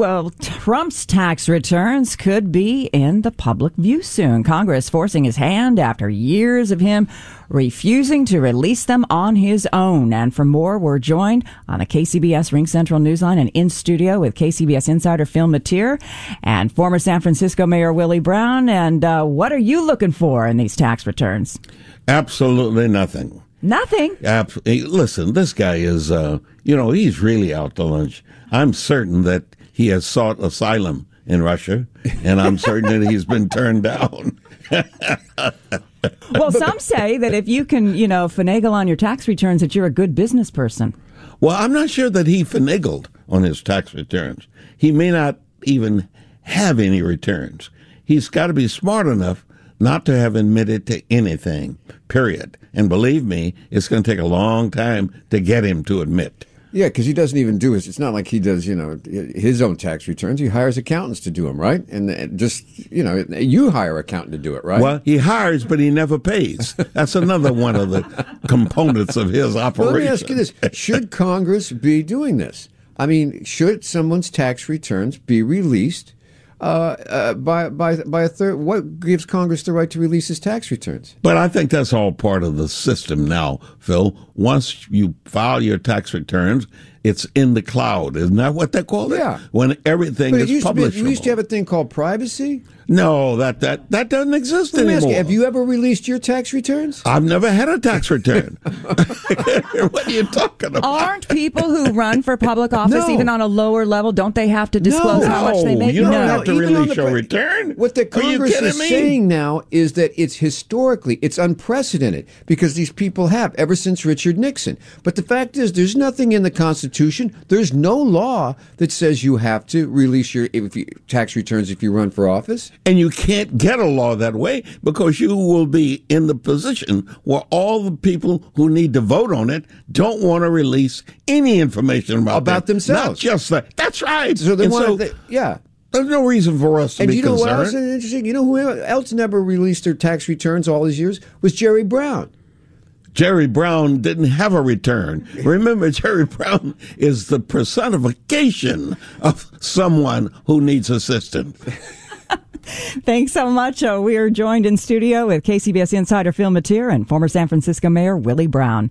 Well, Trump's tax returns could be in the public view soon. Congress forcing his hand after years of him refusing to release them on his own. And for more, we're joined on the KCBS RingCentral Newsline and in studio with KCBS insider Phil Matier and former San Francisco Mayor Willie Brown. And uh, what are you looking for in these tax returns? Absolutely nothing. Nothing. Ab- listen, this guy is, uh, you know, he's really out to lunch. I'm certain that he has sought asylum in Russia, and I'm certain that he's been turned down. well, some say that if you can, you know, finagle on your tax returns, that you're a good business person. Well, I'm not sure that he finagled on his tax returns. He may not even have any returns. He's got to be smart enough not to have admitted to anything, period. And believe me, it's going to take a long time to get him to admit. Yeah, because he doesn't even do it. It's not like he does, you know, his own tax returns. He hires accountants to do them, right? And uh, just, you know, you hire accountant to do it, right? Well, he hires, but he never pays. That's another one of the components of his operation. Well, let me ask you this: Should Congress be doing this? I mean, should someone's tax returns be released? Uh, uh, by by by a third. What gives Congress the right to release his tax returns? But I think that's all part of the system now, Phil. Once you file your tax returns, it's in the cloud. Isn't that what they call it? Yeah. When everything but is used publishable. To be, used to have a thing called privacy. No, that that that doesn't exist Let anymore. You, have you ever released your tax returns? I've never had a tax return. what are you talking about? Aren't people who run for public office, no. even on a lower level, don't they have to disclose no. how much they make? No, you don't no. have to Even release the, your return. What the Congress is me? saying now is that it's historically, it's unprecedented because these people have ever since Richard Nixon. But the fact is, there's nothing in the Constitution. There's no law that says you have to release your you, tax returns if you run for office. And you can't get a law that way because you will be in the position where all the people who need to vote on it don't want to release any information about, about them. themselves. Not just that. That's right. So they want so, yeah. There's no reason for us to and be you know concerned. what else is interesting? You know who else never released their tax returns all these years was Jerry Brown. Jerry Brown didn't have a return. Remember, Jerry Brown is the personification of someone who needs assistance. Thanks so much. Uh, we are joined in studio with KCBS insider Phil Matier and former San Francisco Mayor Willie Brown.